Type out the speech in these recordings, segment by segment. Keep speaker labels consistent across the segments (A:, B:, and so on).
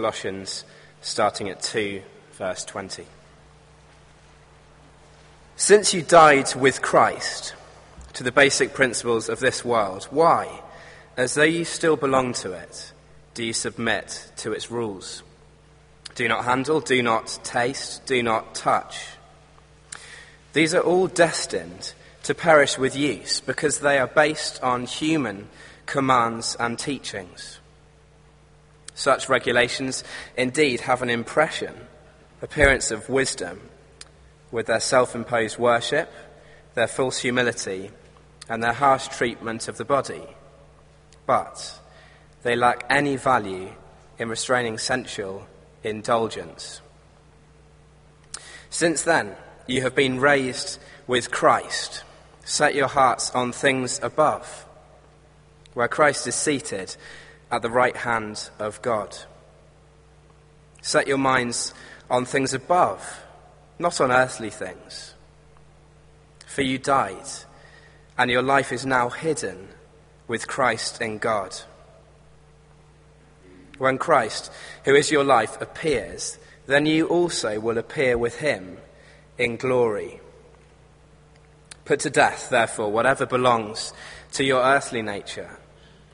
A: Colossians, starting at 2, verse 20. Since you died with Christ to the basic principles of this world, why, as though you still belong to it, do you submit to its rules? Do not handle, do not taste, do not touch. These are all destined to perish with use because they are based on human commands and teachings. Such regulations indeed have an impression, appearance of wisdom, with their self imposed worship, their false humility, and their harsh treatment of the body. But they lack any value in restraining sensual indulgence. Since then, you have been raised with Christ. Set your hearts on things above, where Christ is seated at the right hand of God. Set your minds on things above, not on earthly things. For you died, and your life is now hidden with Christ in God. When Christ, who is your life, appears, then you also will appear with him in glory. Put to death, therefore, whatever belongs to your earthly nature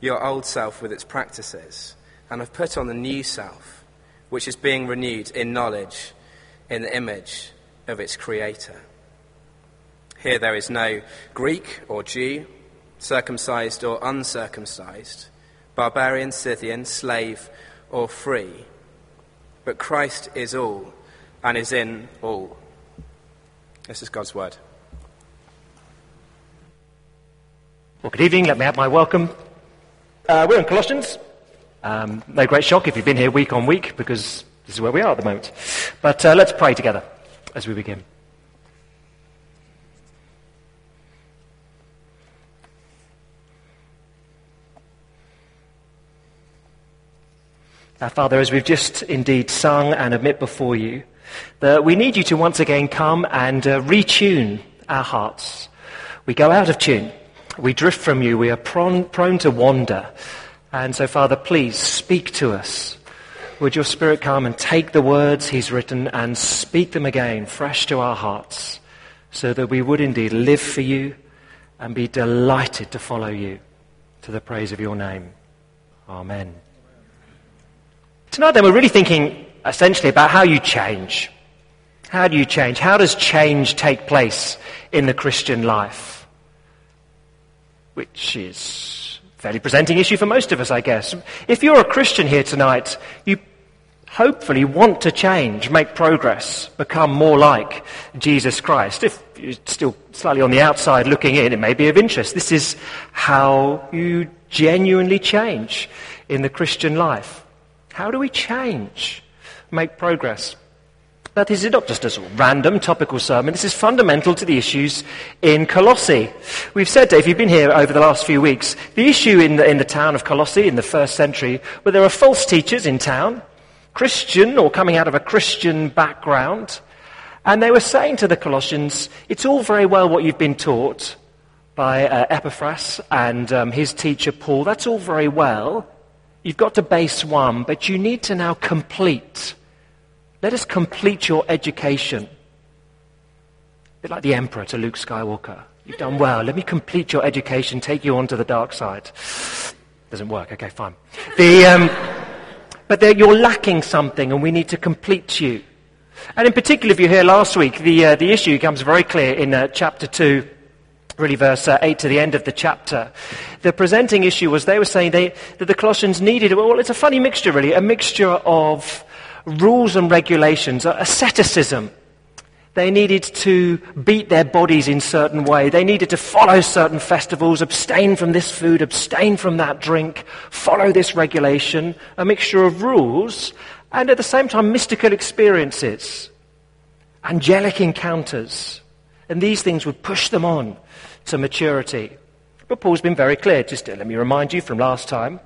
A: your old self with its practices, and have put on the new self, which is being renewed in knowledge in the image of its Creator. Here there is no Greek or Jew, circumcised or uncircumcised, barbarian, Scythian, slave or free, but Christ is all and is in all. This is God's word.
B: Well, good evening. Let me add my welcome. Uh, we're in Colossians. Um, no great shock if you've been here week on week, because this is where we are at the moment. But uh, let's pray together as we begin. Our Father, as we've just indeed sung and admit before you, that we need you to once again come and uh, retune our hearts. We go out of tune. We drift from you. We are prone, prone to wander. And so, Father, please speak to us. Would your Spirit come and take the words He's written and speak them again, fresh to our hearts, so that we would indeed live for you and be delighted to follow you to the praise of your name. Amen. Tonight, then, we're really thinking essentially about how you change. How do you change? How does change take place in the Christian life? Which is a fairly presenting issue for most of us, I guess. If you're a Christian here tonight, you hopefully want to change, make progress, become more like Jesus Christ. If you're still slightly on the outside looking in, it may be of interest. This is how you genuinely change in the Christian life. How do we change? make progress. This is not just a sort of random topical sermon. This is fundamental to the issues in Colossae. We've said that if you've been here over the last few weeks, the issue in the, in the town of Colossae in the first century, where there are false teachers in town, Christian or coming out of a Christian background, and they were saying to the Colossians, it's all very well what you've been taught by uh, Epaphras and um, his teacher Paul. That's all very well. You've got to base one, but you need to now complete let us complete your education. A bit like the emperor to Luke Skywalker. You've done well. Let me complete your education, take you onto the dark side. Doesn't work. Okay, fine. The, um, but you're lacking something, and we need to complete you. And in particular, if you're here last week, the, uh, the issue becomes very clear in uh, chapter 2, really verse uh, 8 to the end of the chapter. The presenting issue was they were saying they, that the Colossians needed, well, it's a funny mixture, really, a mixture of rules and regulations, asceticism. They needed to beat their bodies in certain way. They needed to follow certain festivals, abstain from this food, abstain from that drink, follow this regulation, a mixture of rules And at the same time, mystical experiences, angelic encounters. And these things would push them on to maturity. But Paul's been very clear. Just let me remind you from last time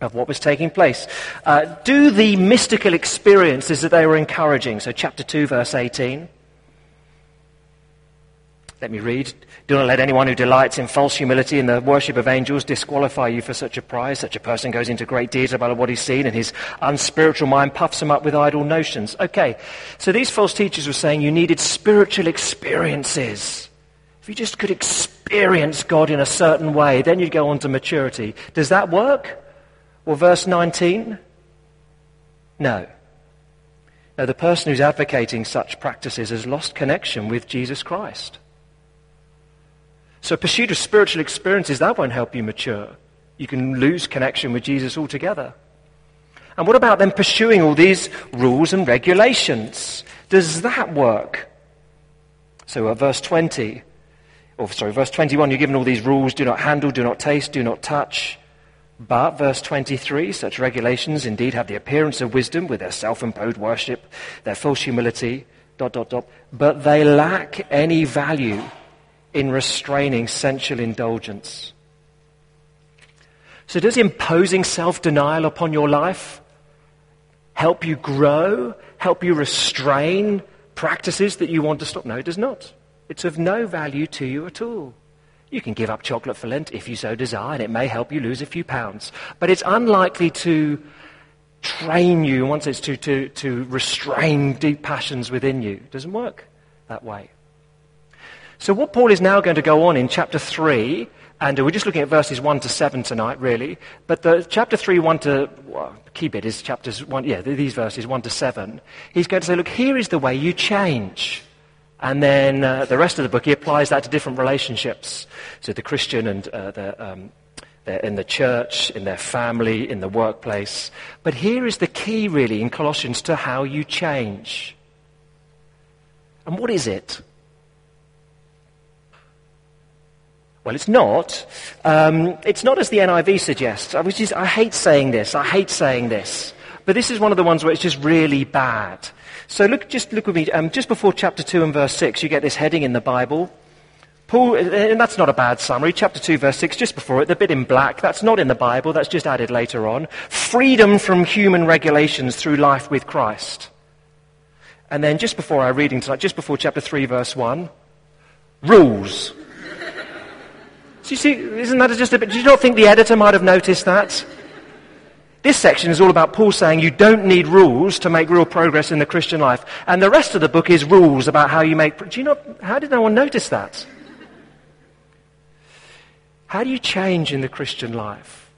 B: of what was taking place. Uh, do the mystical experiences that they were encouraging. So, chapter 2, verse 18. Let me read. Do not let anyone who delights in false humility and the worship of angels disqualify you for such a prize. Such a person goes into great deeds about what he's seen, and his unspiritual mind puffs him up with idle notions. Okay, so these false teachers were saying you needed spiritual experiences. If you just could experience God in a certain way, then you'd go on to maturity. Does that work? Well, verse 19? No. Now, the person who's advocating such practices has lost connection with Jesus Christ. So pursuit of spiritual experiences, that won't help you mature. You can lose connection with Jesus altogether. And what about then pursuing all these rules and regulations? Does that work? So at verse 20, or sorry, verse 21, you're given all these rules, do not handle, do not taste, do not touch. But, verse 23, such regulations indeed have the appearance of wisdom with their self-imposed worship, their false humility, dot, dot, dot, but they lack any value in restraining sensual indulgence. So, does imposing self denial upon your life help you grow, help you restrain practices that you want to stop? No, it does not. It's of no value to you at all. You can give up chocolate for Lent if you so desire, and it may help you lose a few pounds. But it's unlikely to train you, once it's to, to, to restrain deep passions within you. It doesn't work that way. So what Paul is now going to go on in chapter 3, and we're just looking at verses 1 to 7 tonight, really, but the chapter 3, 1 to, well, key bit is chapters 1, yeah, these verses 1 to 7. He's going to say, look, here is the way you change. And then uh, the rest of the book, he applies that to different relationships. So the Christian and uh, the, um, in the church, in their family, in the workplace. But here is the key, really, in Colossians to how you change. And what is it? Well, it's not. Um, it's not as the NIV suggests. I, just, I hate saying this. I hate saying this. But this is one of the ones where it's just really bad. So look, just look with me. Um, just before chapter 2 and verse 6, you get this heading in the Bible. Paul, uh, and that's not a bad summary. Chapter 2, verse 6, just before it, the bit in black, that's not in the Bible, that's just added later on. Freedom from human regulations through life with Christ. And then just before our reading tonight, just before chapter 3, verse 1, rules. Do you see, isn't that just a bit, do you not think the editor might have noticed that? This section is all about Paul saying you don't need rules to make real progress in the Christian life. And the rest of the book is rules about how you make, do you not, how did no one notice that? How do you change in the Christian life?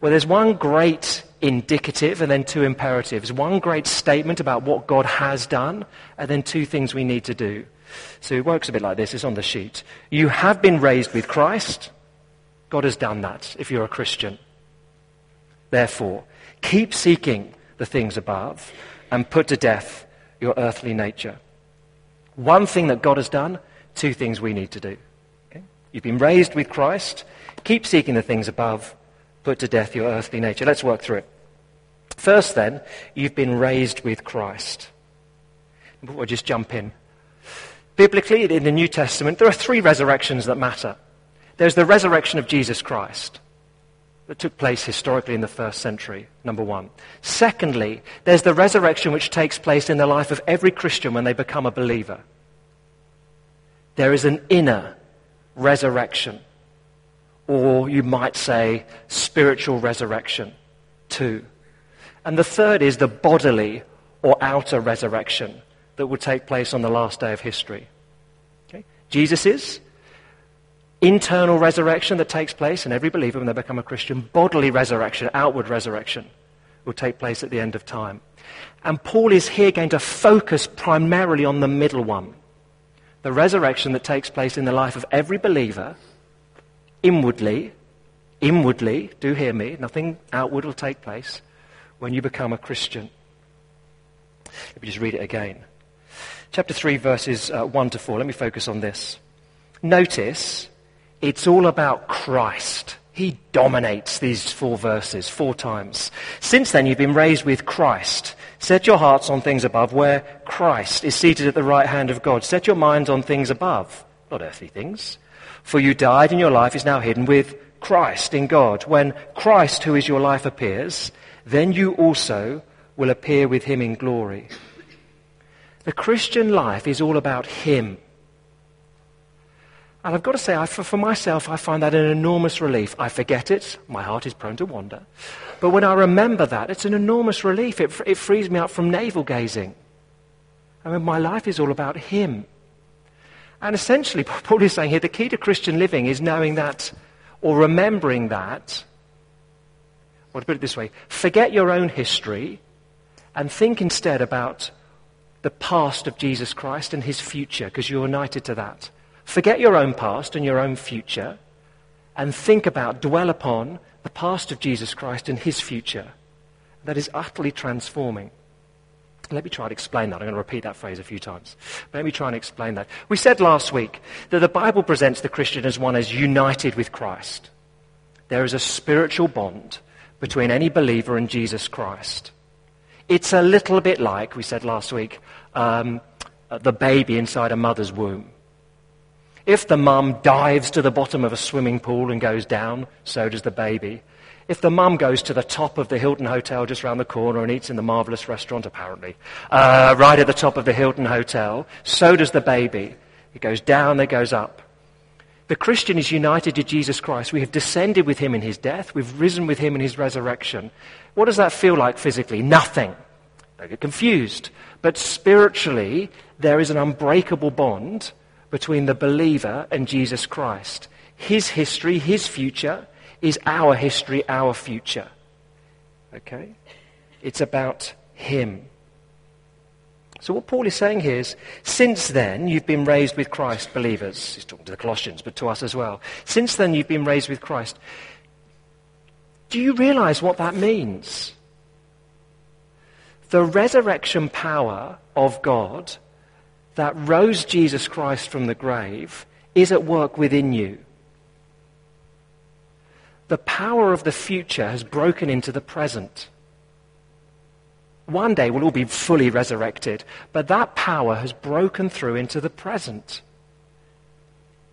B: Well, there's one great indicative and then two imperatives. One great statement about what God has done, and then two things we need to do. So it works a bit like this. It's on the sheet. You have been raised with Christ. God has done that if you're a Christian. Therefore, keep seeking the things above and put to death your earthly nature. One thing that God has done, two things we need to do. Okay? You've been raised with Christ. Keep seeking the things above. Put to death your earthly nature. Let's work through it. First, then, you've been raised with Christ. We'll just jump in. Biblically, in the New Testament, there are three resurrections that matter. There's the resurrection of Jesus Christ that took place historically in the first century, number one. Secondly, there's the resurrection which takes place in the life of every Christian when they become a believer. There is an inner resurrection, or you might say spiritual resurrection, too. And the third is the bodily or outer resurrection that will take place on the last day of history. Okay? Jesus is internal resurrection that takes place in every believer when they become a Christian, bodily resurrection, outward resurrection will take place at the end of time. And Paul is here going to focus primarily on the middle one the resurrection that takes place in the life of every believer inwardly. Inwardly, do hear me, nothing outward will take place when you become a Christian. Let me just read it again chapter 3, verses uh, 1 to 4. Let me focus on this. Notice, it's all about Christ He dominates these four verses four times. Since then, you've been raised with Christ. Set your hearts on things above where Christ is seated at the right hand of God. Set your minds on things above, not earthly things. For you died and your life is now hidden with Christ in God. When Christ, who is your life, appears, then you also will appear with him in glory. The Christian life is all about him. And I've got to say, I, for, for myself, I find that an enormous relief. I forget it. My heart is prone to wander. But when I remember that, it's an enormous relief. It, it frees me up from navel gazing. I mean, my life is all about Him. And essentially, Paul is saying here the key to Christian living is knowing that or remembering that. Or to put it this way forget your own history and think instead about the past of Jesus Christ and His future, because you're united to that. Forget your own past and your own future and think about, dwell upon the past of Jesus Christ and his future. That is utterly transforming. Let me try to explain that. I'm going to repeat that phrase a few times. Let me try and explain that. We said last week that the Bible presents the Christian as one as united with Christ. There is a spiritual bond between any believer and Jesus Christ. It's a little bit like, we said last week, um, the baby inside a mother's womb. If the mum dives to the bottom of a swimming pool and goes down, so does the baby. If the mum goes to the top of the Hilton Hotel just round the corner and eats in the marvellous restaurant, apparently, uh, right at the top of the Hilton Hotel, so does the baby. It goes down, it goes up. The Christian is united to Jesus Christ. We have descended with him in his death. We've risen with him in his resurrection. What does that feel like physically? Nothing. Don't get confused. But spiritually, there is an unbreakable bond between the believer and Jesus Christ. His history, his future, is our history, our future. Okay? It's about him. So what Paul is saying here is, since then you've been raised with Christ, believers. He's talking to the Colossians, but to us as well. Since then you've been raised with Christ. Do you realize what that means? The resurrection power of God that rose Jesus Christ from the grave is at work within you. The power of the future has broken into the present. One day we'll all be fully resurrected, but that power has broken through into the present.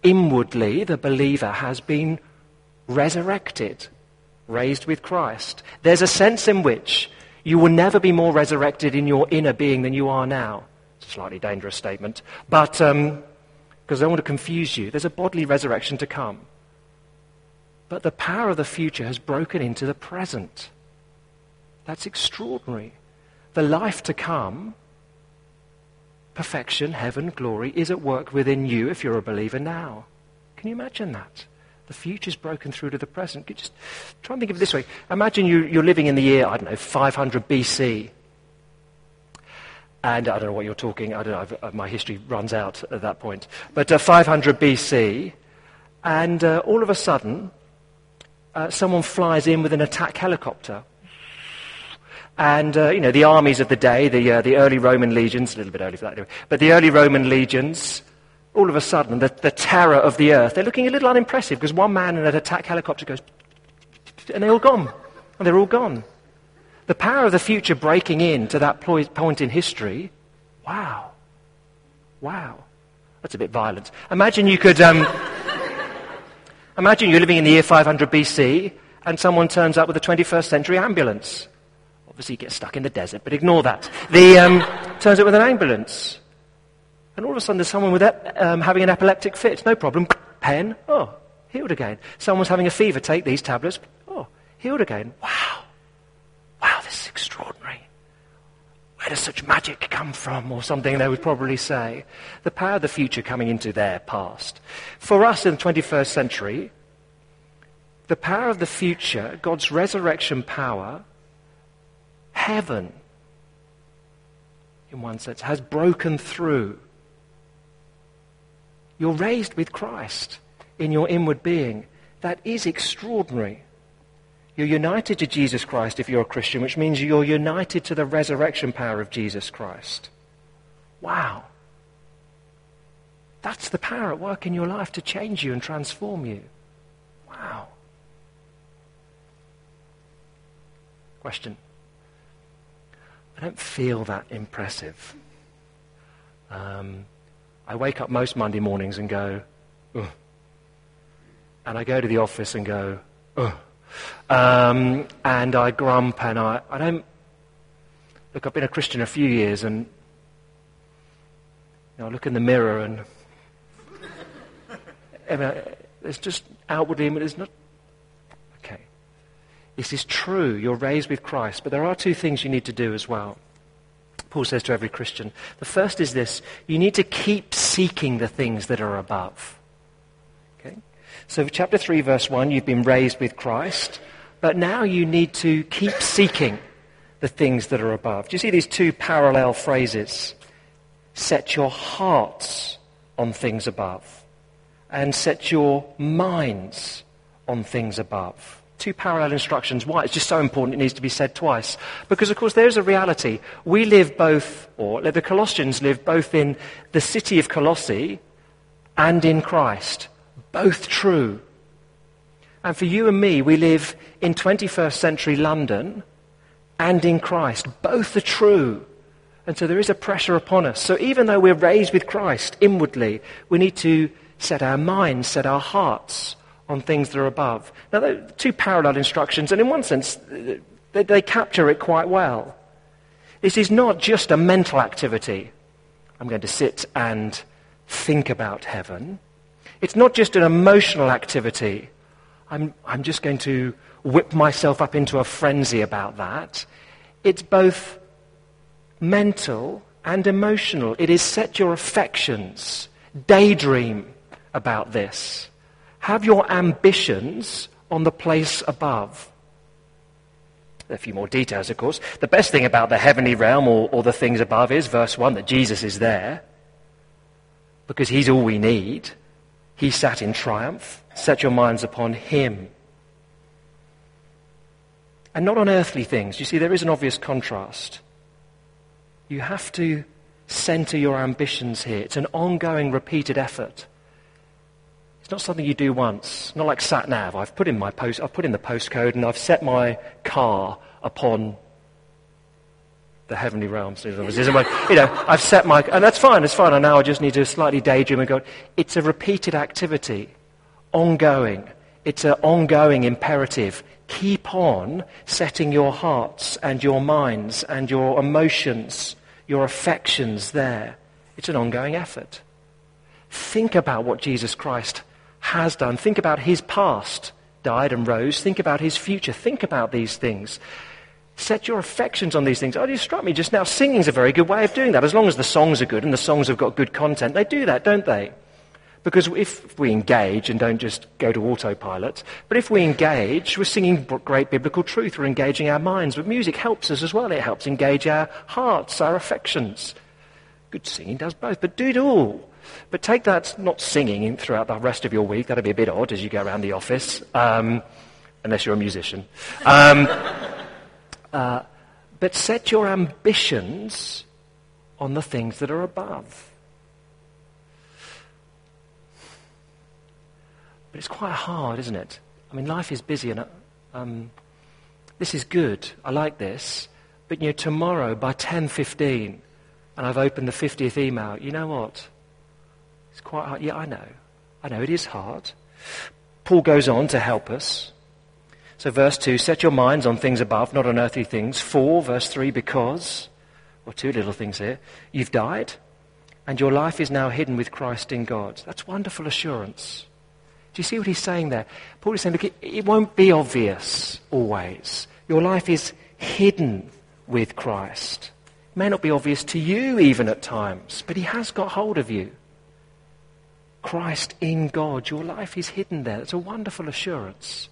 B: Inwardly, the believer has been resurrected, raised with Christ. There's a sense in which you will never be more resurrected in your inner being than you are now. Slightly dangerous statement. But, because um, I don't want to confuse you, there's a bodily resurrection to come. But the power of the future has broken into the present. That's extraordinary. The life to come, perfection, heaven, glory, is at work within you if you're a believer now. Can you imagine that? The future's broken through to the present. Just try and think of it this way. Imagine you, you're living in the year, I don't know, 500 BC. And I don't know what you're talking, I don't know, uh, my history runs out at that point. But uh, 500 BC, and uh, all of a sudden, uh, someone flies in with an attack helicopter. And, uh, you know, the armies of the day, the, uh, the early Roman legions, a little bit early for that anyway, but the early Roman legions, all of a sudden, the, the terror of the earth, they're looking a little unimpressive because one man in an attack helicopter goes, and they're all gone. And they're all gone. The power of the future breaking in to that point in history, wow. Wow. That's a bit violent. Imagine you could. Um, imagine you're living in the year 500 BC and someone turns up with a 21st century ambulance. Obviously, you get stuck in the desert, but ignore that. The, um, turns up with an ambulance. And all of a sudden, there's someone with um, having an epileptic fit. No problem. Pen. Oh, healed again. Someone's having a fever. Take these tablets. Oh, healed again. Wow extraordinary. Where does such magic come from? Or something they would probably say. The power of the future coming into their past. For us in the 21st century, the power of the future, God's resurrection power, heaven, in one sense, has broken through. You're raised with Christ in your inward being. That is extraordinary. You're united to Jesus Christ if you're a Christian, which means you're united to the resurrection power of Jesus Christ. Wow. That's the power at work in your life to change you and transform you. Wow. Question. I don't feel that impressive. Um, I wake up most Monday mornings and go, Ugh. and I go to the office and go, Ugh. Um, and I grump and I, I don't. Look, I've been a Christian a few years and you know, I look in the mirror and it's just outwardly, but it's not. Okay. This is true. You're raised with Christ. But there are two things you need to do as well. Paul says to every Christian. The first is this you need to keep seeking the things that are above. So, chapter 3, verse 1, you've been raised with Christ, but now you need to keep seeking the things that are above. Do you see these two parallel phrases? Set your hearts on things above, and set your minds on things above. Two parallel instructions. Why? It's just so important it needs to be said twice. Because, of course, there's a reality. We live both, or the Colossians live both in the city of Colossae and in Christ. Both true. And for you and me, we live in 21st century London and in Christ. Both are true. And so there is a pressure upon us. So even though we're raised with Christ inwardly, we need to set our minds, set our hearts on things that are above. Now, they're two parallel instructions, and in one sense, they, they capture it quite well. This is not just a mental activity. I'm going to sit and think about heaven. It's not just an emotional activity. I'm, I'm just going to whip myself up into a frenzy about that. It's both mental and emotional. It is set your affections, daydream about this. Have your ambitions on the place above. A few more details, of course. The best thing about the heavenly realm or, or the things above is, verse 1, that Jesus is there because he's all we need. He sat in triumph. Set your minds upon him. And not on earthly things. You see, there is an obvious contrast. You have to center your ambitions here. It's an ongoing, repeated effort. It's not something you do once. Not like sat nav. I've put in my post. I've put in the postcode and I've set my car upon the heavenly realms. You know, I've set my, and that's fine. It's fine. And now I just need to slightly daydream and go. It's a repeated activity, ongoing. It's an ongoing imperative. Keep on setting your hearts and your minds and your emotions your affections there. It's an ongoing effort. Think about what Jesus Christ has done. Think about his past, died and rose. Think about his future. Think about these things. Set your affections on these things. Oh, you struck me just now. Singing's a very good way of doing that. As long as the songs are good and the songs have got good content, they do that, don't they? Because if we engage and don't just go to autopilot, but if we engage, we're singing great biblical truth. We're engaging our minds. But music helps us as well. It helps engage our hearts, our affections. Good singing does both, but do it all. But take that not singing throughout the rest of your week. That'd be a bit odd as you go around the office, um, unless you're a musician. Um, uh, but set your ambitions on the things that are above. But it's quite hard, isn't it? I mean, life is busy, and um, this is good. I like this. But you know, tomorrow by 10:15, and I've opened the 50th email. You know what? It's quite hard. Yeah, I know. I know it is hard. Paul goes on to help us. So, verse 2 set your minds on things above, not on earthly things. 4, verse 3 because, or two little things here, you've died, and your life is now hidden with Christ in God. That's wonderful assurance. Do you see what he's saying there? Paul is saying, look, it, it won't be obvious always. Your life is hidden with Christ. It may not be obvious to you even at times, but he has got hold of you. Christ in God, your life is hidden there. It's a wonderful assurance.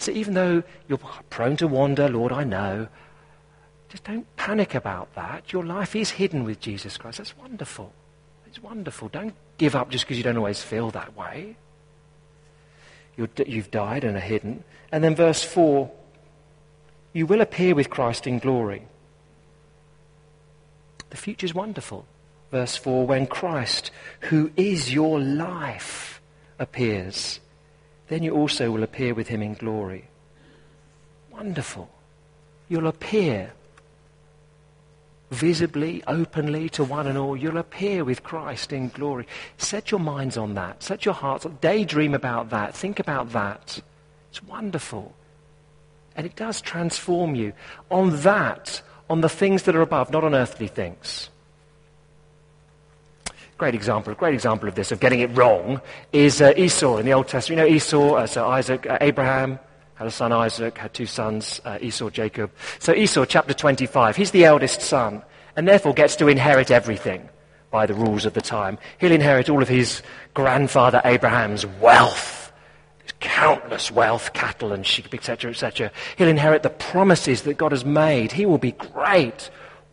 B: So even though you're prone to wander, Lord, I know, just don't panic about that. Your life is hidden with Jesus Christ. That's wonderful. It's wonderful. Don't give up just because you don't always feel that way you've died and are hidden. And then verse 4 you will appear with Christ in glory. The future is wonderful. Verse 4 when Christ, who is your life, appears, then you also will appear with him in glory. Wonderful. You'll appear visibly, openly to one and all. You'll appear with Christ in glory. Set your minds on that. Set your hearts, daydream about that. Think about that. It's wonderful. And it does transform you on that, on the things that are above, not on earthly things. Great example, great example of this, of getting it wrong, is uh, Esau in the Old Testament. You know Esau, uh, so Isaac, uh, Abraham had a son Isaac, had two sons, uh, Esau, Jacob. So Esau, chapter 25, he's the eldest son, and therefore gets to inherit everything by the rules of the time. He'll inherit all of his grandfather Abraham's wealth his countless wealth, cattle and sheep, etc., etc. He'll inherit the promises that God has made. He will be great,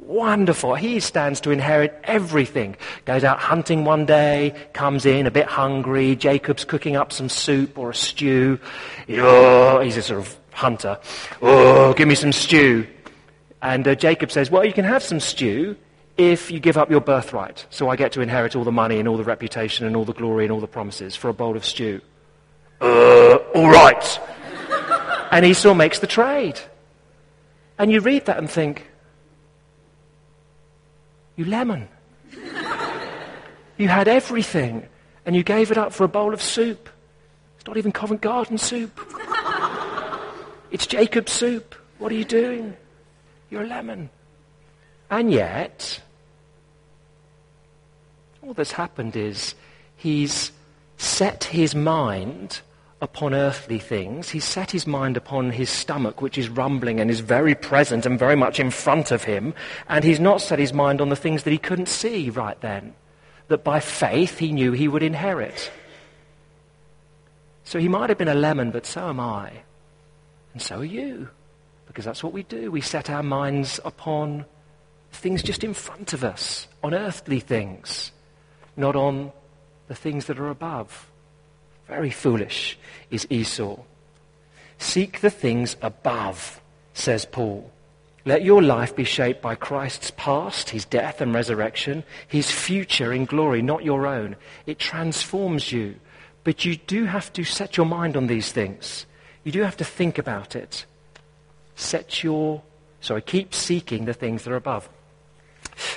B: wonderful. He stands to inherit everything. Goes out hunting one day, comes in a bit hungry. Jacob's cooking up some soup or a stew. Oh, he's a sort of hunter. Oh, give me some stew. And uh, Jacob says, well, you can have some stew if you give up your birthright. So I get to inherit all the money and all the reputation and all the glory and all the promises for a bowl of stew. Uh, all right. and Esau makes the trade. And you read that and think, you lemon. you had everything and you gave it up for a bowl of soup. It's not even Covent Garden soup. it's Jacob's soup. What are you doing? You're a lemon. And yet, all that's happened is he's set his mind upon earthly things. He's set his mind upon his stomach, which is rumbling and is very present and very much in front of him. And he's not set his mind on the things that he couldn't see right then, that by faith he knew he would inherit. So he might have been a lemon, but so am I. And so are you. Because that's what we do. We set our minds upon things just in front of us, on earthly things, not on the things that are above. Very foolish is Esau. Seek the things above, says Paul. Let your life be shaped by Christ's past, his death and resurrection, his future in glory, not your own. It transforms you. But you do have to set your mind on these things. You do have to think about it. Set your, sorry, keep seeking the things that are above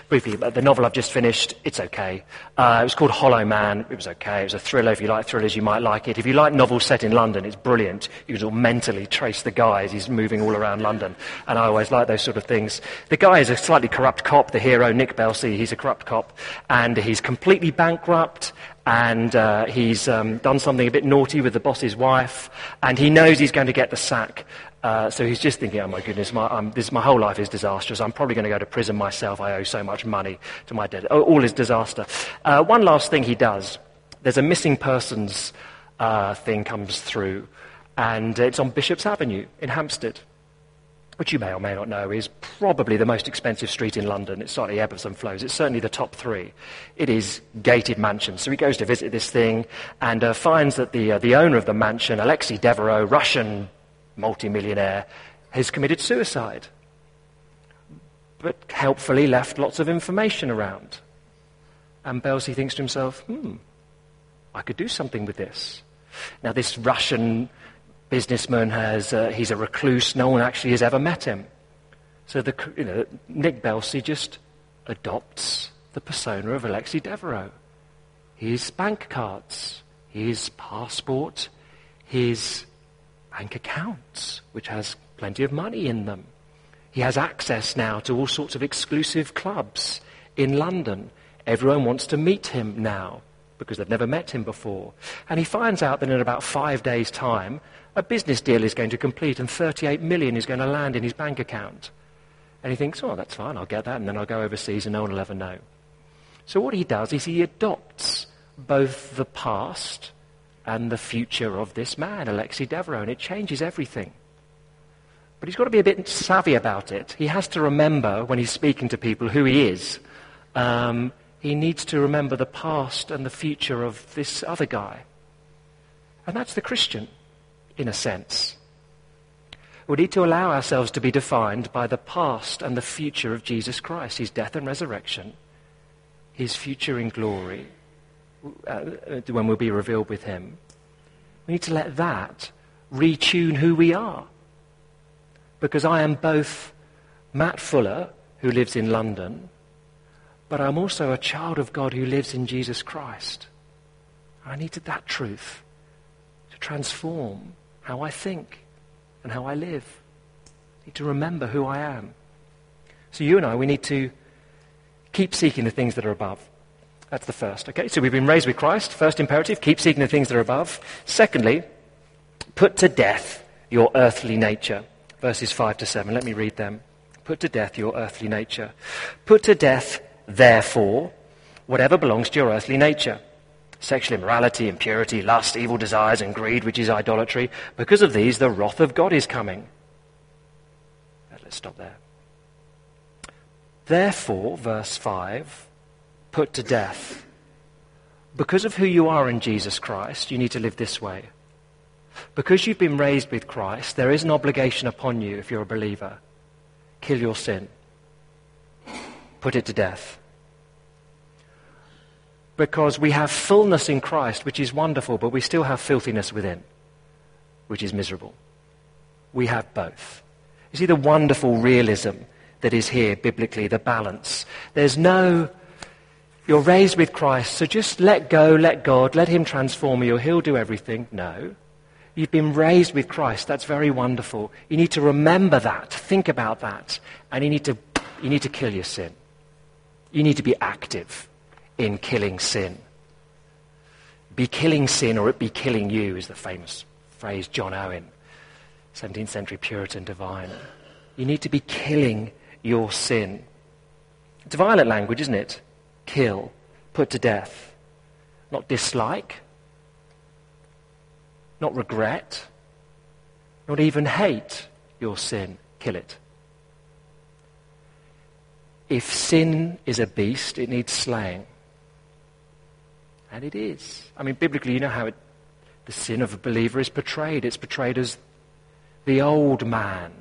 B: briefly, the novel I've just finished, it's okay. Uh, it was called Hollow Man. It was okay. It was a thriller. If you like thrillers, you might like it. If you like novels set in London, it's brilliant. You can sort of mentally trace the guy as he's moving all around London. And I always like those sort of things. The guy is a slightly corrupt cop, the hero, Nick Belsey. He's a corrupt cop. And he's completely bankrupt and uh, he's um, done something a bit naughty with the boss's wife, and he knows he's going to get the sack. Uh, so he's just thinking, oh my goodness, my, this, my whole life is disastrous. I'm probably going to go to prison myself. I owe so much money to my debt. Oh, all is disaster. Uh, one last thing he does. There's a missing persons uh, thing comes through, and it's on Bishop's Avenue in Hampstead which you may or may not know is probably the most expensive street in London. It's slightly ebbs and flows. It's certainly the top three. It is gated mansions. So he goes to visit this thing and uh, finds that the, uh, the owner of the mansion, Alexei Devereaux, Russian multimillionaire, has committed suicide. But helpfully left lots of information around. And Belsey thinks to himself, hmm, I could do something with this. Now, this Russian businessman has, uh, he's a recluse. No one actually has ever met him. So the, you know, Nick Belsey just adopts the persona of Alexei Devereaux. His bank cards, his passport, his bank accounts, which has plenty of money in them. He has access now to all sorts of exclusive clubs in London. Everyone wants to meet him now because they've never met him before. And he finds out that in about five days' time, a business deal is going to complete and 38 million is going to land in his bank account. And he thinks, oh, that's fine, I'll get that, and then I'll go overseas and no one will ever know. So what he does is he adopts both the past and the future of this man, Alexei Devereaux, and it changes everything. But he's got to be a bit savvy about it. He has to remember when he's speaking to people who he is. Um, he needs to remember the past and the future of this other guy. And that's the Christian in a sense. We need to allow ourselves to be defined by the past and the future of Jesus Christ, his death and resurrection, his future in glory, uh, when we'll be revealed with him. We need to let that retune who we are. because I am both Matt Fuller, who lives in London, but I'm also a child of God who lives in Jesus Christ. I needed that truth to transform how I think and how I live. I need to remember who I am. So you and I, we need to keep seeking the things that are above. That's the first. Okay, so we've been raised with Christ. First imperative, keep seeking the things that are above. Secondly, put to death your earthly nature. Verses 5 to 7. Let me read them. Put to death your earthly nature. Put to death, therefore, whatever belongs to your earthly nature sexual immorality, impurity, lust, evil desires, and greed, which is idolatry. Because of these, the wrath of God is coming. Let's stop there. Therefore, verse 5, put to death. Because of who you are in Jesus Christ, you need to live this way. Because you've been raised with Christ, there is an obligation upon you, if you're a believer. Kill your sin. Put it to death. Because we have fullness in Christ, which is wonderful, but we still have filthiness within, which is miserable. We have both. You see the wonderful realism that is here biblically, the balance. There's no, you're raised with Christ, so just let go, let God, let Him transform you, He'll do everything. No. You've been raised with Christ. That's very wonderful. You need to remember that, think about that, and you need to, you need to kill your sin. You need to be active in killing sin. Be killing sin or it be killing you is the famous phrase John Owen, 17th century Puritan divine. You need to be killing your sin. It's violent language, isn't it? Kill, put to death. Not dislike, not regret, not even hate your sin. Kill it. If sin is a beast, it needs slaying. And it is. I mean, biblically, you know how it, the sin of a believer is portrayed. It's portrayed as the old man,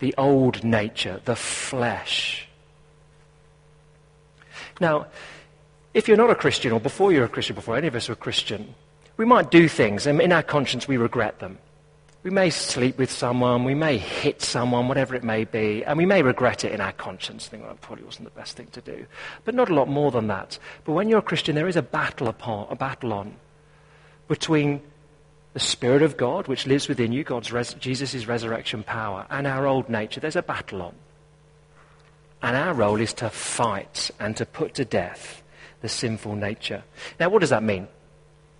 B: the old nature, the flesh. Now, if you're not a Christian, or before you're a Christian, before any of us were Christian, we might do things, and in our conscience we regret them. We may sleep with someone, we may hit someone, whatever it may be, and we may regret it in our conscience, think, well, that probably wasn't the best thing to do. But not a lot more than that. But when you're a Christian, there is a battle upon, a battle on between the Spirit of God, which lives within you, God's res- Jesus' resurrection power, and our old nature. There's a battle on. And our role is to fight and to put to death the sinful nature. Now, what does that mean?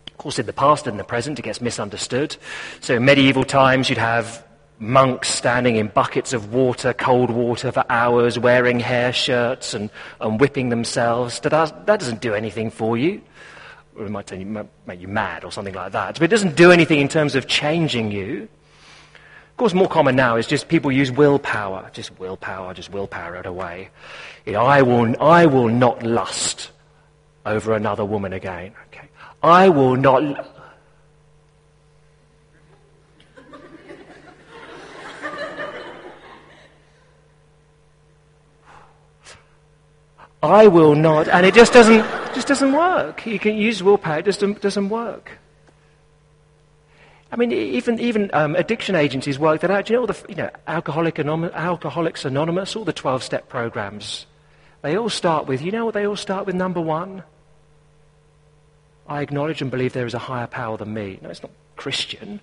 B: Of course, in the past and the present, it gets misunderstood. So in medieval times, you'd have monks standing in buckets of water, cold water for hours, wearing hair shirts and, and whipping themselves. That, that doesn't do anything for you. It might make you mad or something like that. But it doesn't do anything in terms of changing you. Of course, more common now is just people use willpower. Just willpower, just willpower it away. You know, I, will, I will not lust over another woman again. Okay. I will not. I will not, and it just doesn't, just doesn't work. You can use willpower, it just doesn't, doesn't work. I mean, even, even um, addiction agencies work that out. Do you know all the, you know, Alcoholic Anonymous, Alcoholics Anonymous, all the 12-step programs? They all start with, you know what they all start with, number one? I acknowledge and believe there is a higher power than me. No, it's not Christian.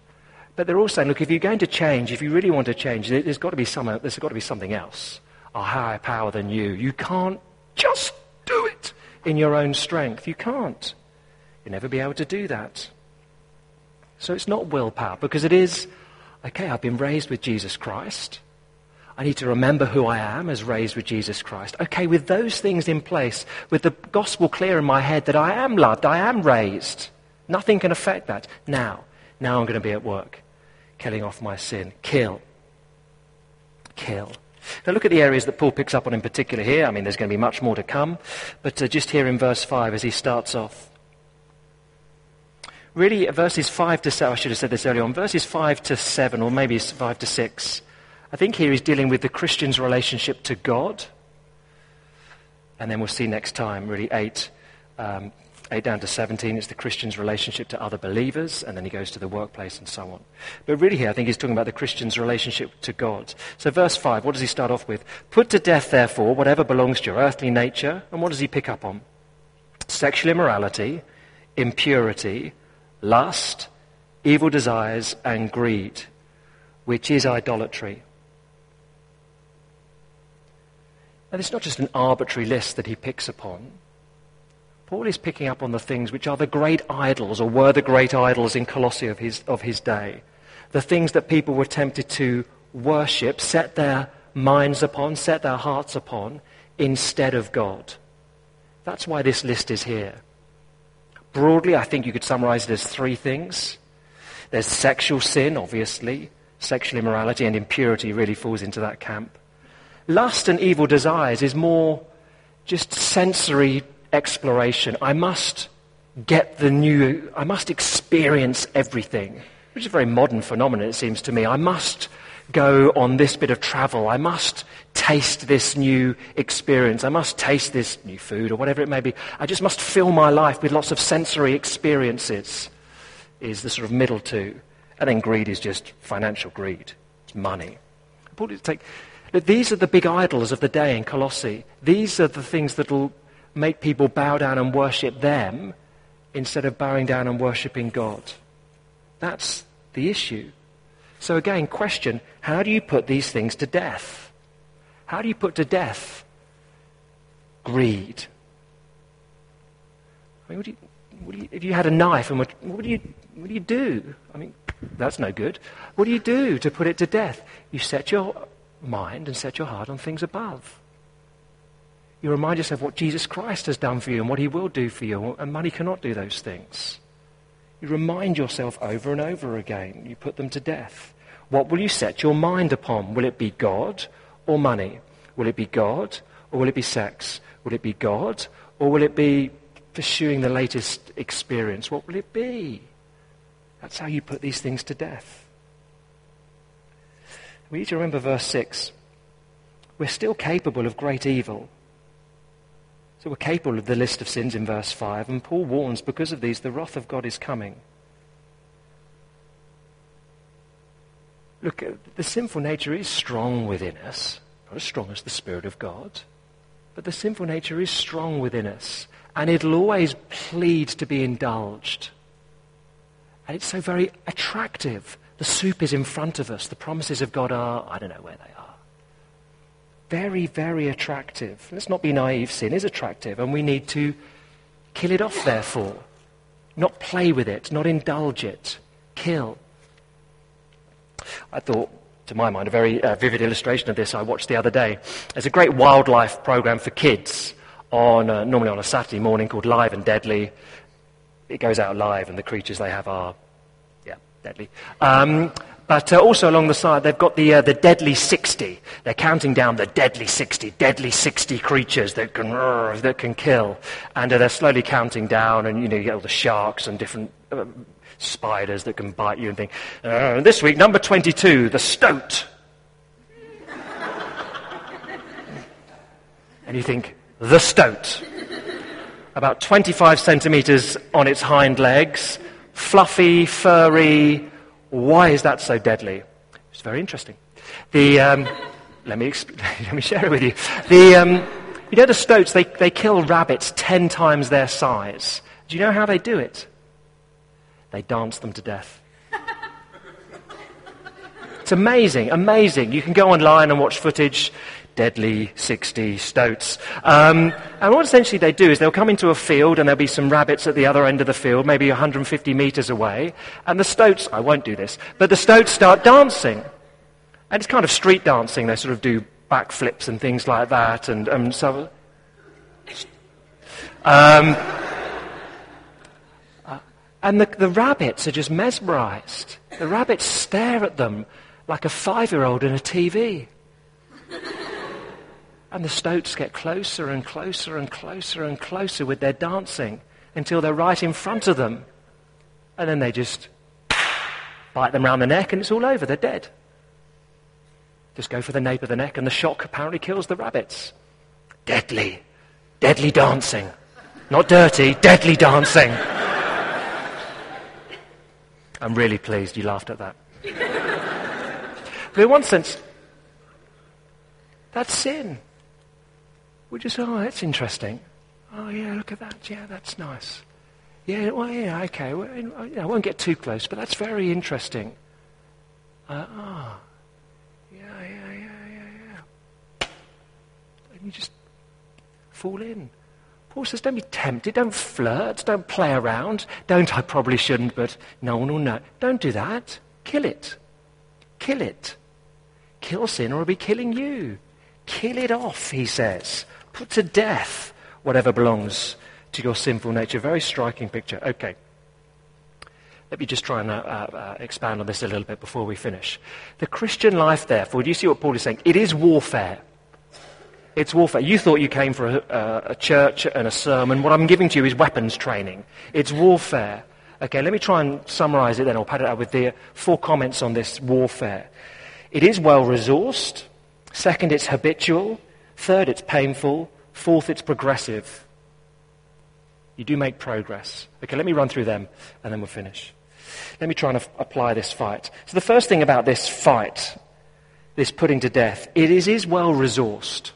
B: But they're all saying, look, if you're going to change, if you really want to change, there's got to be, some, there's got to be something else, a higher power than you. You can't just do it in your own strength. You can't. You'll never be able to do that. So it's not willpower, because it is, okay, I've been raised with Jesus Christ. I need to remember who I am as raised with Jesus Christ. Okay, with those things in place, with the gospel clear in my head that I am loved, I am raised, nothing can affect that. Now, now I'm going to be at work, killing off my sin. Kill. Kill. Now look at the areas that Paul picks up on in particular here. I mean, there's going to be much more to come. But uh, just here in verse 5 as he starts off. Really, verses 5 to 7, I should have said this earlier on, verses 5 to 7, or maybe 5 to 6 I think here he's dealing with the Christian's relationship to God. And then we'll see next time, really, 8 um, 8 down to 17, it's the Christian's relationship to other believers, and then he goes to the workplace and so on. But really here, I think he's talking about the Christian's relationship to God. So verse 5, what does he start off with? Put to death, therefore, whatever belongs to your earthly nature, and what does he pick up on? Sexual immorality, impurity, lust, evil desires, and greed, which is idolatry. And it's not just an arbitrary list that he picks upon. Paul is picking up on the things which are the great idols, or were the great idols in Colossae of his, of his day. The things that people were tempted to worship, set their minds upon, set their hearts upon, instead of God. That's why this list is here. Broadly, I think you could summarize it as three things. There's sexual sin, obviously. Sexual immorality and impurity really falls into that camp. Lust and evil desires is more just sensory exploration. I must get the new, I must experience everything, which is a very modern phenomenon, it seems to me. I must go on this bit of travel. I must taste this new experience. I must taste this new food or whatever it may be. I just must fill my life with lots of sensory experiences, is the sort of middle two. And then greed is just financial greed. It's money. Take, these are the big idols of the day in Colossae. These are the things that will make people bow down and worship them instead of bowing down and worshipping God. That's the issue. So again, question, how do you put these things to death? How do you put to death greed? I mean, you, you, if you had a knife, and what, what, do you, what do you do? I mean, that's no good. What do you do to put it to death? You set your mind and set your heart on things above. You remind yourself what Jesus Christ has done for you and what he will do for you, and money cannot do those things. You remind yourself over and over again. You put them to death. What will you set your mind upon? Will it be God or money? Will it be God or will it be sex? Will it be God or will it be pursuing the latest experience? What will it be? That's how you put these things to death. We need to remember verse 6. We're still capable of great evil. So we're capable of the list of sins in verse 5, and Paul warns because of these, the wrath of God is coming. Look, uh, the sinful nature is strong within us, not as strong as the Spirit of God, but the sinful nature is strong within us, and it'll always plead to be indulged. And it's so very attractive. The soup is in front of us. The promises of God are, I don't know where they are very, very attractive. Let's not be naive. Sin is attractive, and we need to kill it off, therefore. Not play with it, not indulge it. Kill. I thought, to my mind, a very uh, vivid illustration of this I watched the other day. There's a great wildlife program for kids on uh, normally on a Saturday morning called Live and Deadly. It goes out live, and the creatures they have are, yeah, deadly. Um, but uh, also along the side, they've got the, uh, the deadly 60. They're counting down the deadly 60, deadly 60 creatures that can, that can kill. And uh, they're slowly counting down, and you know, you get all the sharks and different uh, spiders that can bite you and think. Uh, this week, number 22, the stoat. and you think, the stoat. About 25 centimeters on its hind legs, fluffy, furry, why is that so deadly? It's very interesting. The, um, let, me exp- let me share it with you. The, um, you know the stoats, they, they kill rabbits ten times their size. Do you know how they do it? They dance them to death. It's amazing, amazing. You can go online and watch footage deadly 60 stoats. Um, and what essentially they do is they'll come into a field and there'll be some rabbits at the other end of the field, maybe 150 meters away. And the stoats, I won't do this, but the stoats start dancing. And it's kind of street dancing. They sort of do backflips and things like that. And, and so. Um, and the, the rabbits are just mesmerized. The rabbits stare at them like a five year old in a TV. And the stoats get closer and closer and closer and closer with their dancing until they're right in front of them. And then they just bite them round the neck and it's all over. They're dead. Just go for the nape of the neck and the shock apparently kills the rabbits. Deadly. Deadly dancing. Not dirty, deadly dancing. I'm really pleased you laughed at that. but in one sense, that's sin. We just, oh, that's interesting. Oh, yeah, look at that. Yeah, that's nice. Yeah, well, yeah, okay. Well, I won't get too close, but that's very interesting. Uh, oh, yeah, yeah, yeah, yeah, yeah. And you just fall in. Paul says, don't be tempted, don't flirt, don't play around. Don't, I probably shouldn't, but no one will know. Don't do that. Kill it. Kill it. Kill sin or it'll be killing you. Kill it off, he says. Put to death whatever belongs to your sinful nature. Very striking picture. Okay. Let me just try and uh, uh, expand on this a little bit before we finish. The Christian life, therefore, do you see what Paul is saying? It is warfare. It's warfare. You thought you came for a, a church and a sermon. What I'm giving to you is weapons training. It's warfare. Okay, let me try and summarize it then, or pad it out with the four comments on this warfare. It is well resourced. Second, it's habitual. Third, it's painful. Fourth, it's progressive. You do make progress. Okay, let me run through them and then we'll finish. Let me try and apply this fight. So, the first thing about this fight, this putting to death, it is, is well resourced.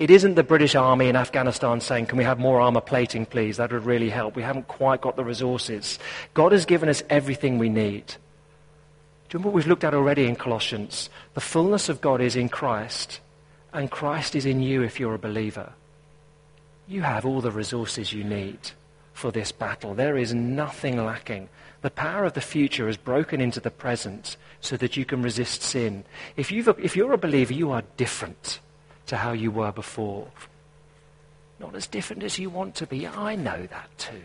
B: It isn't the British Army in Afghanistan saying, Can we have more armor plating, please? That would really help. We haven't quite got the resources. God has given us everything we need. Do you remember what we've looked at already in Colossians? The fullness of God is in Christ, and Christ is in you if you're a believer. You have all the resources you need for this battle. There is nothing lacking. The power of the future is broken into the present so that you can resist sin. If, you if you're a believer, you are different to how you were before. Not as different as you want to be. I know that too.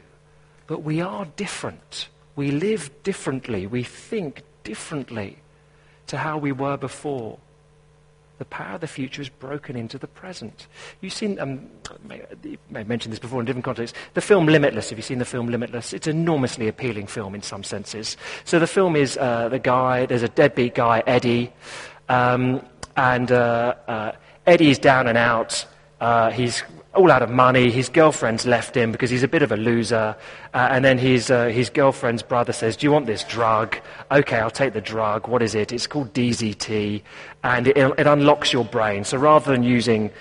B: But we are different. We live differently. We think differently to how we were before. The power of the future is broken into the present. You've seen, um, you may have mentioned this before in different contexts, the film Limitless. Have you seen the film Limitless? It's an enormously appealing film in some senses. So the film is uh, the guy, there's a deadbeat guy, Eddie, um, and uh, uh, Eddie's down and out. Uh, he's all out of money. His girlfriend's left him because he's a bit of a loser. Uh, and then his, uh, his girlfriend's brother says, Do you want this drug? Okay, I'll take the drug. What is it? It's called NZT. And it, it unlocks your brain. So rather than using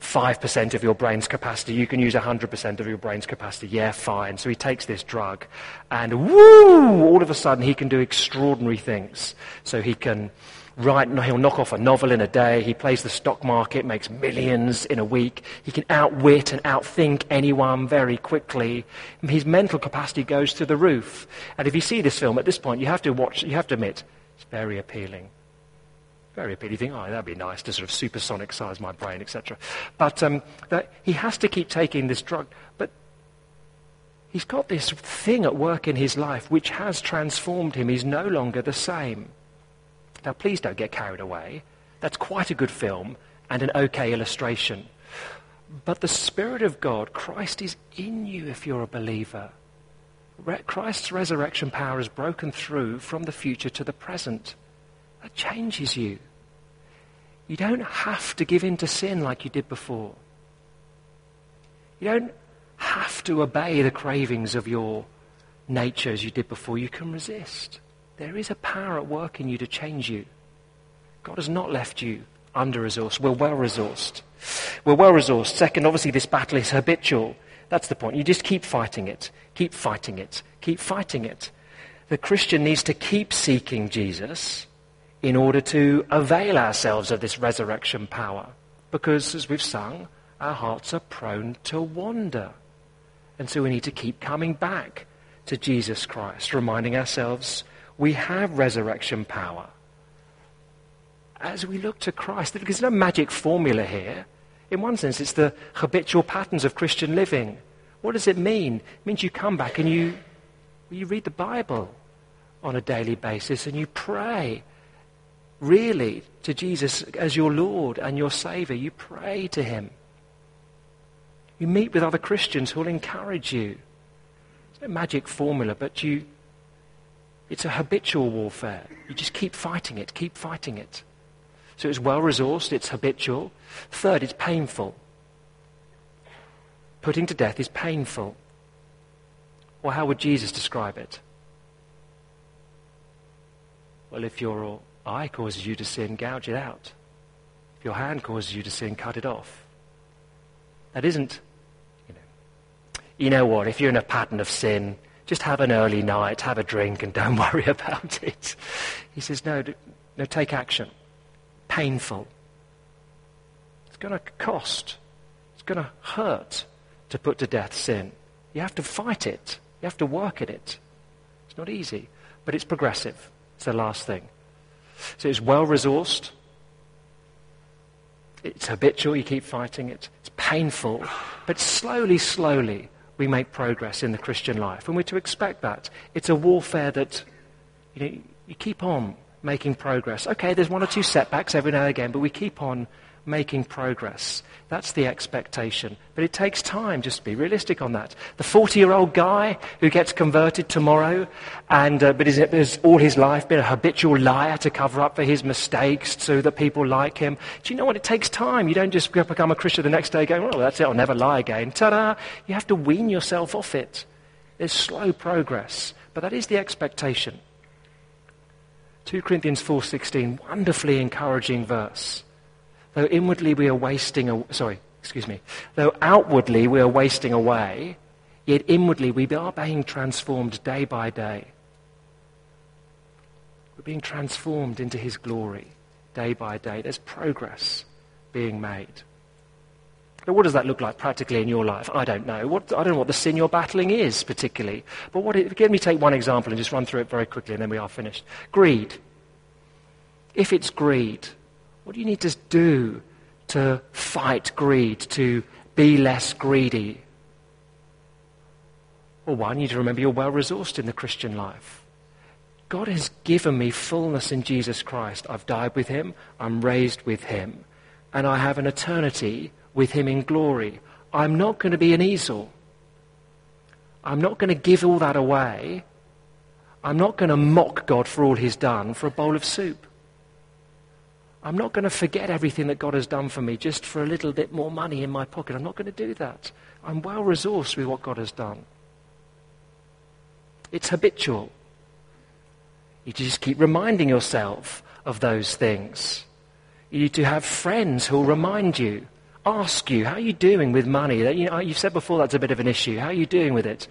B: 5% of your brain's capacity, you can use 100% of your brain's capacity. Yeah, fine. So he takes this drug. And woo! All of a sudden, he can do extraordinary things. So he can write, he'll knock off a novel in a day. He plays the stock market, makes millions in a week. He can outwit and outthink anyone very quickly. His mental capacity goes to the roof. And if you see this film at this point, you have to watch, you have to admit, it's very appealing. Very appealing. You think, oh, that'd be nice to sort of supersonic size my brain, etc. But um, that he has to keep taking this drug. But he's got this thing at work in his life which has transformed him. He's no longer the same. Now, please don't get carried away. That's quite a good film and an okay illustration. But the Spirit of God, Christ is in you if you're a believer. Re- Christ's resurrection power has broken through from the future to the present. That changes you. You don't have to give in to sin like you did before. You don't have to obey the cravings of your nature as you did before. You can resist. There is a power at work in you to change you. God has not left you under resourced. We're well resourced. We're well resourced. Second, obviously, this battle is habitual. That's the point. You just keep fighting it. Keep fighting it. Keep fighting it. The Christian needs to keep seeking Jesus in order to avail ourselves of this resurrection power. Because, as we've sung, our hearts are prone to wander. And so we need to keep coming back to Jesus Christ, reminding ourselves we have resurrection power. As we look to Christ, there's no magic formula here. In one sense, it's the habitual patterns of Christian living. What does it mean? It means you come back and you, you read the Bible on a daily basis and you pray really to Jesus as your Lord and your Savior. You pray to Him. You meet with other Christians who will encourage you. It's no magic formula, but you it's a habitual warfare. You just keep fighting it, keep fighting it. So it's well resourced, it's habitual. Third, it's painful. putting to death is painful. Or how would Jesus describe it? Well, if your eye causes you to sin, gouge it out. If your hand causes you to sin, cut it off. That isn't, you know, you know what, if you're in a pattern of sin, just have an early night, have a drink, and don't worry about it. He says, no, no, take action. Painful. It's going to cost. It's going to hurt to put to death sin. You have to fight it. You have to work at it. It's not easy, but it's progressive. It's the last thing. So it's well resourced. It's habitual. You keep fighting it. It's painful. But slowly, slowly, we make progress in the Christian life. And we're to expect that. It's a warfare that you, know, you keep on making progress. Okay, there's one or two setbacks every now and again, but we keep on making progress. That's the expectation. But it takes time, just to be realistic on that. The 40 year old guy who gets converted tomorrow, and, uh, but has all his life been a habitual liar to cover up for his mistakes so that people like him. Do you know what? It takes time. You don't just become a Christian the next day going, oh, that's it, I'll never lie again. Ta da! You have to wean yourself off it. There's slow progress, but that is the expectation. 2 Corinthians 4:16 wonderfully encouraging verse though inwardly we are wasting, a, sorry, excuse me, though outwardly we are wasting away, yet inwardly we are being transformed day by day. We're being transformed into his glory day by day. There's progress being made. Now, what does that look like practically in your life? I don't know. What, I don't know what the sin you're battling is particularly. But what it, let me take one example and just run through it very quickly and then we are finished. Greed. If it's greed, what do you need to do to fight greed, to be less greedy? Well, one, you need to remember you're well resourced in the Christian life. God has given me fullness in Jesus Christ. I've died with him, I'm raised with him, and I have an eternity with him in glory. I'm not going to be an Esau. I'm not going to give all that away. I'm not going to mock God for all he's done for a bowl of soup. I'm not going to forget everything that God has done for me just for a little bit more money in my pocket. I'm not going to do that. I'm well resourced with what God has done. It's habitual. You just keep reminding yourself of those things. You need to have friends who'll remind you, ask you, how are you doing with money? You know, you've said before that's a bit of an issue. How are you doing with it?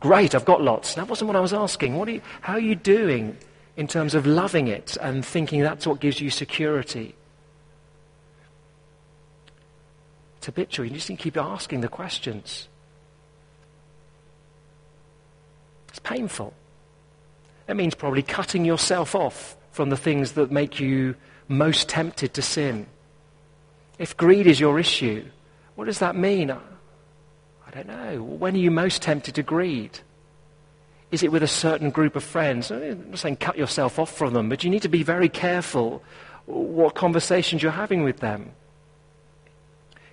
B: Great, I've got lots. That wasn't what I was asking. What are you, how are you doing in terms of loving it and thinking that's what gives you security. It's habitual. You just need to keep asking the questions. It's painful. It means probably cutting yourself off from the things that make you most tempted to sin. If greed is your issue, what does that mean? I don't know. When are you most tempted to greed? Is it with a certain group of friends? Eh, I'm not saying cut yourself off from them, but you need to be very careful what conversations you're having with them.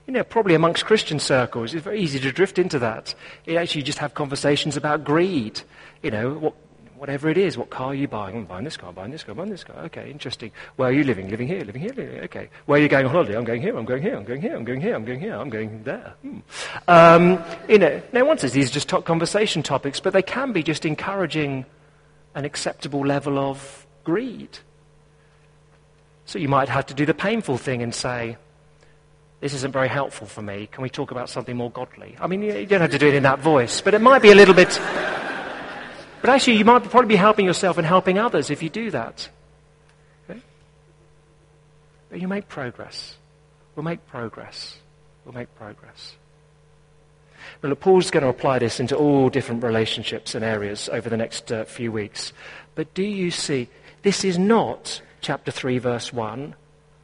B: You know, probably amongst Christian circles, it's very easy to drift into that. You actually just have conversations about greed. You know, what, whatever it is, what car are you buying? I'm buying this car, buying this car, buying this car. Okay, interesting. Where are you living? Living here, living here, living here. Okay. Where are you going on holiday? I'm going here, I'm going here, I'm going here, I'm going here, I'm going here, I'm going there. Hmm. Um, you know, no one says these are just top conversation topics, but they can be just encouraging an acceptable level of greed. So you might have to do the painful thing and say, this isn't very helpful for me. Can we talk about something more godly? I mean, you don't have to do it in that voice, but it might be a little bit. But actually, you might probably be helping yourself and helping others if you do that. Okay? But you make progress. We'll make progress. We'll make progress. Well, Paul's going to apply this into all different relationships and areas over the next uh, few weeks. But do you see, this is not chapter 3, verse 1,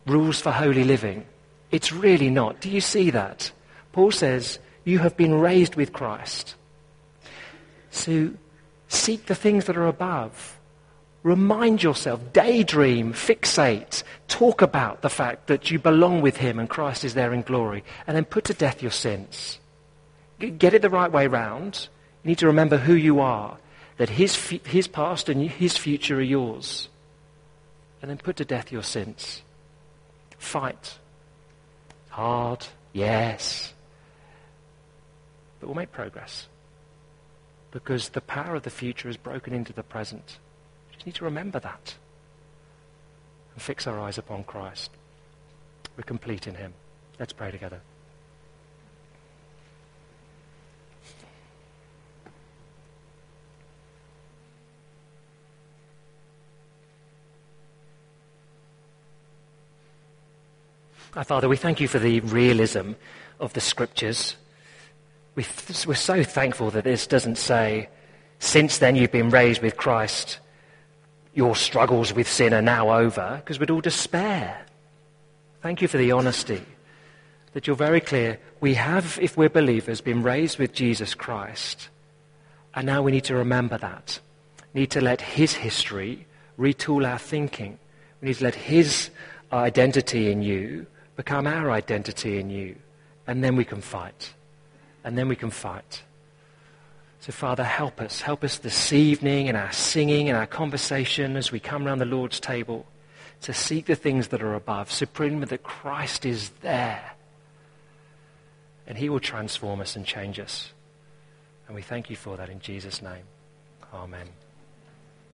B: rules for holy living. It's really not. Do you see that? Paul says, You have been raised with Christ. So Seek the things that are above. Remind yourself, daydream, fixate, talk about the fact that you belong with Him and Christ is there in glory, and then put to death your sins. Get it the right way round. You need to remember who you are, that His, his past and His future are yours. And then put to death your sins. Fight. Hard, yes. but we'll make progress. Because the power of the future is broken into the present. We just need to remember that and fix our eyes upon Christ. We're complete in him. Let's pray together. Our Father, we thank you for the realism of the scriptures. We're so thankful that this doesn't say, since then you've been raised with Christ, your struggles with sin are now over, because we'd all despair. Thank you for the honesty that you're very clear. We have, if we're believers, been raised with Jesus Christ, and now we need to remember that. We need to let his history retool our thinking. We need to let his identity in you become our identity in you. And then we can fight. And then we can fight. So, Father, help us. Help us this evening in our singing and our conversation as we come around the Lord's table to seek the things that are above, supreme that Christ is there. And he will transform us and change us. And we thank you for that in Jesus' name. Amen.